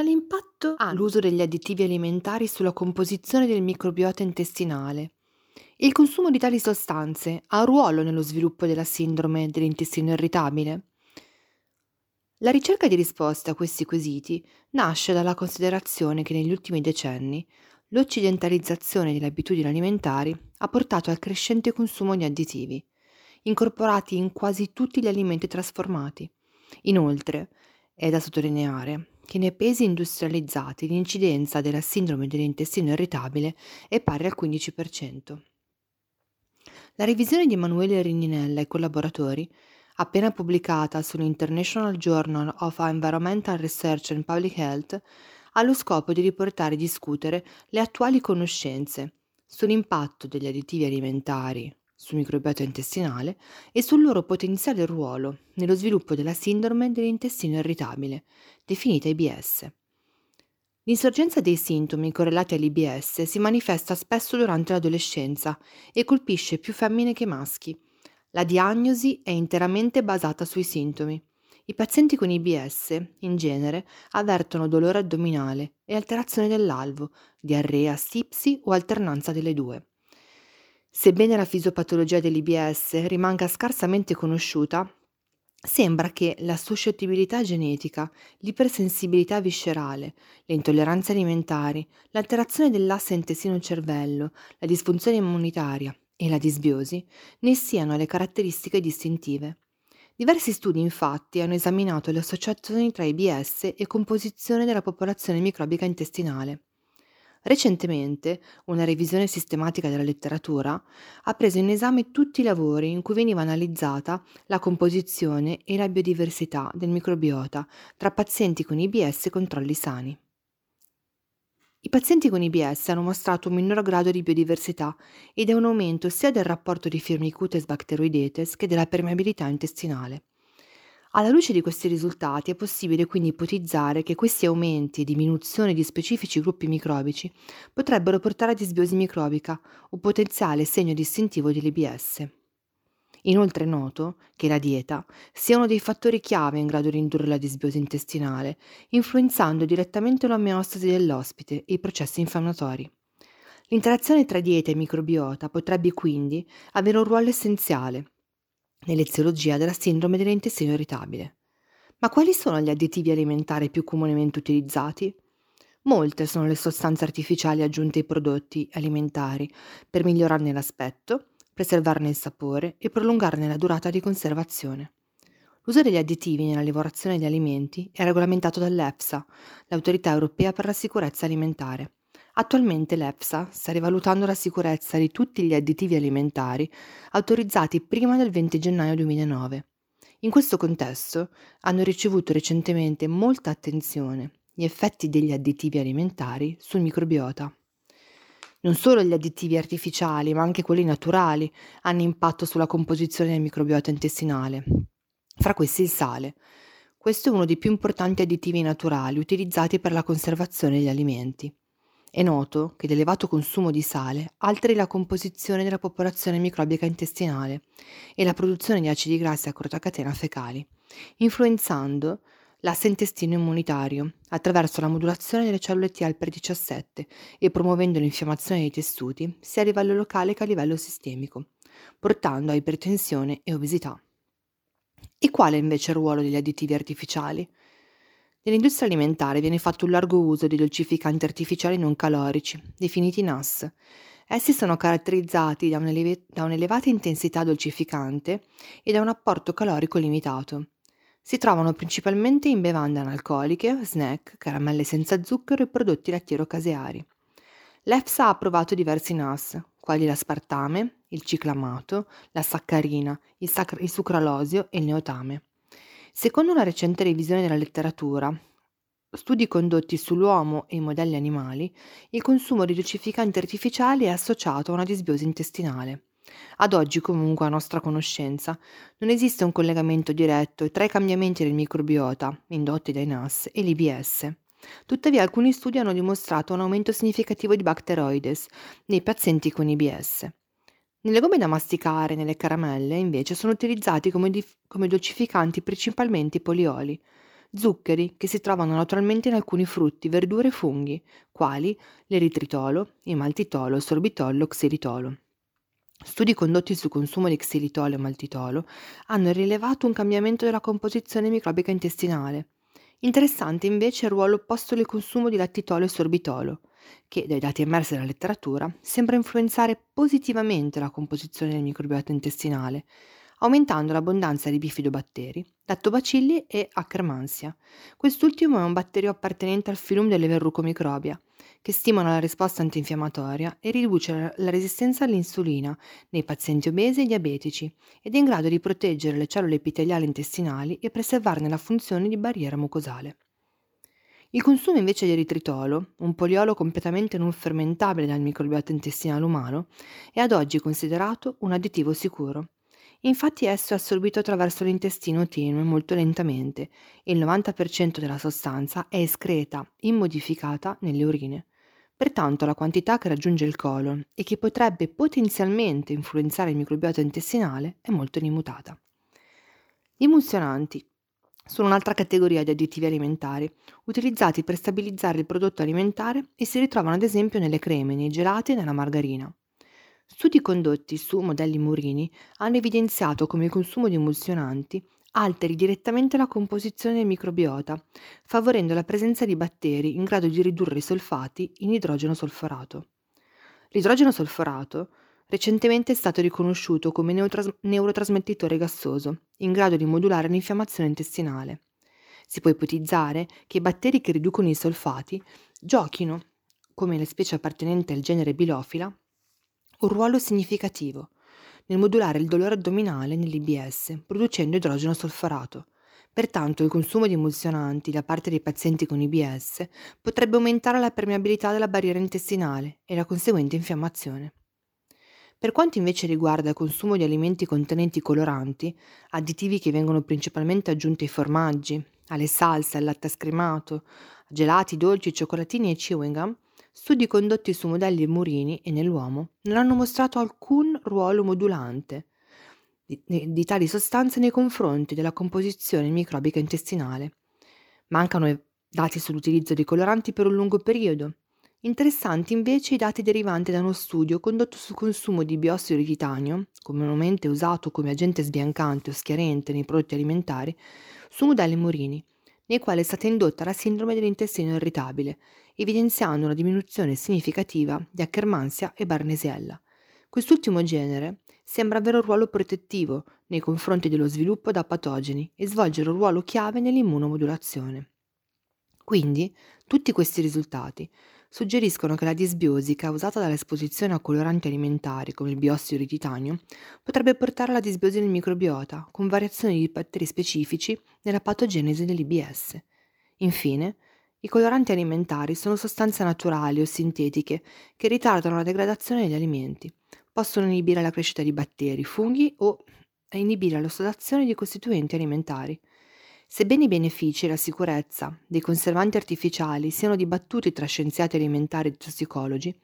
Quale impatto ha l'uso degli additivi alimentari sulla composizione del microbiota intestinale? Il consumo di tali sostanze ha un ruolo nello sviluppo della sindrome dell'intestino irritabile? La ricerca di risposte a questi quesiti nasce dalla considerazione che negli ultimi decenni l'occidentalizzazione delle abitudini alimentari ha portato al crescente consumo di additivi, incorporati in quasi tutti gli alimenti trasformati. Inoltre, è da sottolineare che nei paesi industrializzati l'incidenza della sindrome dell'intestino irritabile è pari al 15%. La revisione di Emanuele Rigninella e collaboratori appena pubblicata sull'International Journal of Environmental Research and Public Health, ha lo scopo di riportare e discutere le attuali conoscenze sull'impatto degli additivi alimentari sul microbiota intestinale e sul loro potenziale ruolo nello sviluppo della sindrome dell'intestino irritabile, definita IBS. L'insorgenza dei sintomi correlati all'IBS si manifesta spesso durante l'adolescenza e colpisce più femmine che maschi, la diagnosi è interamente basata sui sintomi. I pazienti con IBS, in genere, avvertono dolore addominale e alterazione dell'alvo, diarrea, stipsi o alternanza delle due. Sebbene la fisiopatologia dell'IBS rimanga scarsamente conosciuta, sembra che la suscettibilità genetica, l'ipersensibilità viscerale, le intolleranze alimentari, l'alterazione dell'asse intestino-cervello, la disfunzione immunitaria e la disbiosi ne siano le caratteristiche distintive. Diversi studi infatti hanno esaminato le associazioni tra IBS e composizione della popolazione microbica intestinale. Recentemente, una revisione sistematica della letteratura ha preso in esame tutti i lavori in cui veniva analizzata la composizione e la biodiversità del microbiota tra pazienti con IBS e controlli sani. I pazienti con IBS hanno mostrato un minor grado di biodiversità ed è un aumento sia del rapporto di Firmicutes bacteroidetes che della permeabilità intestinale. Alla luce di questi risultati è possibile quindi ipotizzare che questi aumenti e diminuzione di specifici gruppi microbici potrebbero portare a disbiosi microbica, un potenziale segno distintivo dell'IBS. Inoltre è noto che la dieta sia uno dei fattori chiave in grado di indurre la disbiosi intestinale, influenzando direttamente l'omeostasi dell'ospite e i processi infiammatori. L'interazione tra dieta e microbiota potrebbe quindi avere un ruolo essenziale nell'eziologia della sindrome dell'intestino irritabile. Ma quali sono gli additivi alimentari più comunemente utilizzati? Molte sono le sostanze artificiali aggiunte ai prodotti alimentari per migliorarne l'aspetto, preservarne il sapore e prolungarne la durata di conservazione. L'uso degli additivi nella lavorazione di alimenti è regolamentato dall'EFSA, l'autorità europea per la sicurezza alimentare. Attualmente l'EFSA sta rivalutando la sicurezza di tutti gli additivi alimentari autorizzati prima del 20 gennaio 2009. In questo contesto hanno ricevuto recentemente molta attenzione gli effetti degli additivi alimentari sul microbiota. Non solo gli additivi artificiali, ma anche quelli naturali hanno impatto sulla composizione del microbiota intestinale. Fra questi il sale. Questo è uno dei più importanti additivi naturali utilizzati per la conservazione degli alimenti. È noto che l'elevato consumo di sale alteri la composizione della popolazione microbica intestinale e la produzione di acidi grassi a corta catena fecali, influenzando l'asse intestino immunitario attraverso la modulazione delle cellule T per 17 e promuovendo l'infiammazione dei tessuti sia a livello locale che a livello sistemico, portando a ipertensione e obesità. E qual è invece il ruolo degli additivi artificiali? Nell'industria alimentare viene fatto un largo uso di dolcificanti artificiali non calorici, definiti NAS. Essi sono caratterizzati da, un'eleve- da un'elevata intensità dolcificante e da un apporto calorico limitato. Si trovano principalmente in bevande analcoliche, snack, caramelle senza zucchero e prodotti lattiero-caseari. L'EFSA ha approvato diversi NAS, quali l'aspartame, il ciclamato, la saccarina, il, sac- il sucralosio e il neotame. Secondo una recente revisione della letteratura, studi condotti sull'uomo e i modelli animali, il consumo di dolcificanti artificiali è associato a una disbiosi intestinale. Ad oggi, comunque, a nostra conoscenza, non esiste un collegamento diretto tra i cambiamenti del microbiota indotti dai NAS e l'IBS. Tuttavia, alcuni studi hanno dimostrato un aumento significativo di bacteroides nei pazienti con IBS. Nelle gomme da masticare nelle caramelle, invece, sono utilizzati come, dif- come dolcificanti principalmente i polioli. zuccheri che si trovano naturalmente in alcuni frutti, verdure e funghi, quali l'eritritolo, il maltitolo, il sorbitolo, xilitolo. Studi condotti sul consumo di xilitolo e maltitolo hanno rilevato un cambiamento della composizione microbica intestinale. Interessante invece il ruolo opposto del consumo di lattitolo e sorbitolo, che, dai dati emersi dalla letteratura, sembra influenzare positivamente la composizione del microbiota intestinale, aumentando l'abbondanza di bifidobatteri, lattobacilli e Akkermansia. Quest'ultimo è un batterio appartenente al filum delle verrucomicrobia, che stimola la risposta antinfiammatoria e riduce la resistenza all'insulina nei pazienti obesi e diabetici ed è in grado di proteggere le cellule epiteliali intestinali e preservarne la funzione di barriera mucosale. Il consumo invece di eritritolo, un poliolo completamente non fermentabile dal microbiota intestinale umano, è ad oggi considerato un additivo sicuro Infatti esso è assorbito attraverso l'intestino tenue molto lentamente e il 90% della sostanza è escreta, immodificata, nelle urine. Pertanto la quantità che raggiunge il colon e che potrebbe potenzialmente influenzare il microbiota intestinale è molto limitata. Gli emulsionanti sono un'altra categoria di additivi alimentari, utilizzati per stabilizzare il prodotto alimentare e si ritrovano ad esempio nelle creme, nei gelati e nella margarina. Studi condotti su modelli murini hanno evidenziato come il consumo di emulsionanti alteri direttamente la composizione del microbiota, favorendo la presenza di batteri in grado di ridurre i solfati in idrogeno solforato. L'idrogeno solforato recentemente è stato riconosciuto come neutras- neurotrasmettitore gassoso, in grado di modulare l'infiammazione intestinale. Si può ipotizzare che i batteri che riducono i solfati giochino, come le specie appartenenti al genere Bilofila, un ruolo significativo nel modulare il dolore addominale nell'IBS, producendo idrogeno solforato. Pertanto il consumo di emulsionanti da parte dei pazienti con IBS potrebbe aumentare la permeabilità della barriera intestinale e la conseguente infiammazione. Per quanto invece riguarda il consumo di alimenti contenenti coloranti, additivi che vengono principalmente aggiunti ai formaggi, alle salse, al latte scremato, gelati, dolci, cioccolatini e chewing gum, Studi condotti su modelli murini e nell'uomo non hanno mostrato alcun ruolo modulante di, di tali sostanze nei confronti della composizione microbica intestinale. Mancano dati sull'utilizzo di coloranti per un lungo periodo. Interessanti invece i dati derivanti da uno studio condotto sul consumo di biossido di titanio, comunemente usato come agente sbiancante o schiarente nei prodotti alimentari, su modelli murini, nei quali è stata indotta la sindrome dell'intestino irritabile, evidenziando una diminuzione significativa di Akkermansia e Barnesiella. Quest'ultimo genere sembra avere un ruolo protettivo nei confronti dello sviluppo da patogeni e svolgere un ruolo chiave nell'immunomodulazione. Quindi, tutti questi risultati suggeriscono che la disbiosi causata dall'esposizione a coloranti alimentari come il biossido di titanio potrebbe portare alla disbiosi del microbiota con variazioni di batteri specifici nella patogenesi dell'IBS. Infine, i coloranti alimentari sono sostanze naturali o sintetiche che ritardano la degradazione degli alimenti, possono inibire la crescita di batteri, funghi o inibire l'ossidazione di costituenti alimentari. Sebbene i benefici e la sicurezza dei conservanti artificiali siano dibattuti tra scienziati alimentari e tossicologi,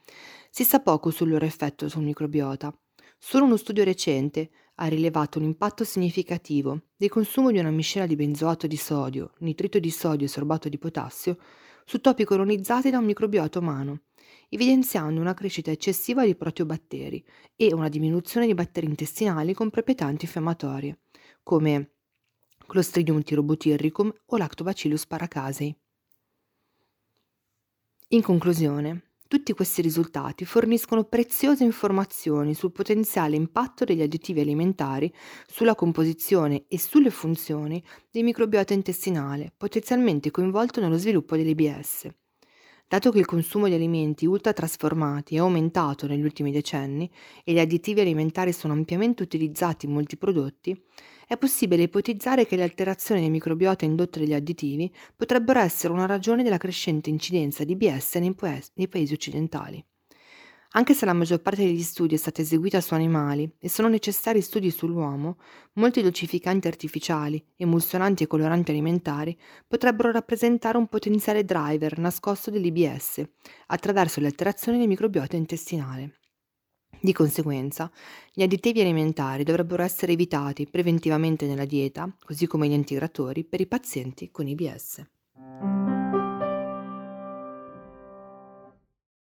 si sa poco sul loro effetto sul microbiota. Solo uno studio recente ha rilevato un impatto significativo del consumo di una miscela di benzoato di sodio, nitrito di sodio e sorbato di potassio su topi colonizzati da un microbiota umano, evidenziando una crescita eccessiva di proteobatteri e una diminuzione di batteri intestinali con proprietà antinfiammatorie, come Clostridium tyrobutirricum o Lactobacillus paracasei. In conclusione, tutti questi risultati forniscono preziose informazioni sul potenziale impatto degli additivi alimentari sulla composizione e sulle funzioni del microbiota intestinale, potenzialmente coinvolto nello sviluppo dell'IBS. Dato che il consumo di alimenti ultratrasformati è aumentato negli ultimi decenni e gli additivi alimentari sono ampiamente utilizzati in molti prodotti, è possibile ipotizzare che le alterazioni del microbiota indotte dagli additivi potrebbero essere una ragione della crescente incidenza di IBS nei, paesi, nei paesi occidentali. Anche se la maggior parte degli studi è stata eseguita su animali e sono necessari studi sull'uomo, molti dolcificanti artificiali, emulsionanti e coloranti alimentari potrebbero rappresentare un potenziale driver nascosto dell'IBS attraverso le alterazioni del microbiota intestinale. Di conseguenza, gli additivi alimentari dovrebbero essere evitati preventivamente nella dieta, così come gli integratori, per i pazienti con IBS.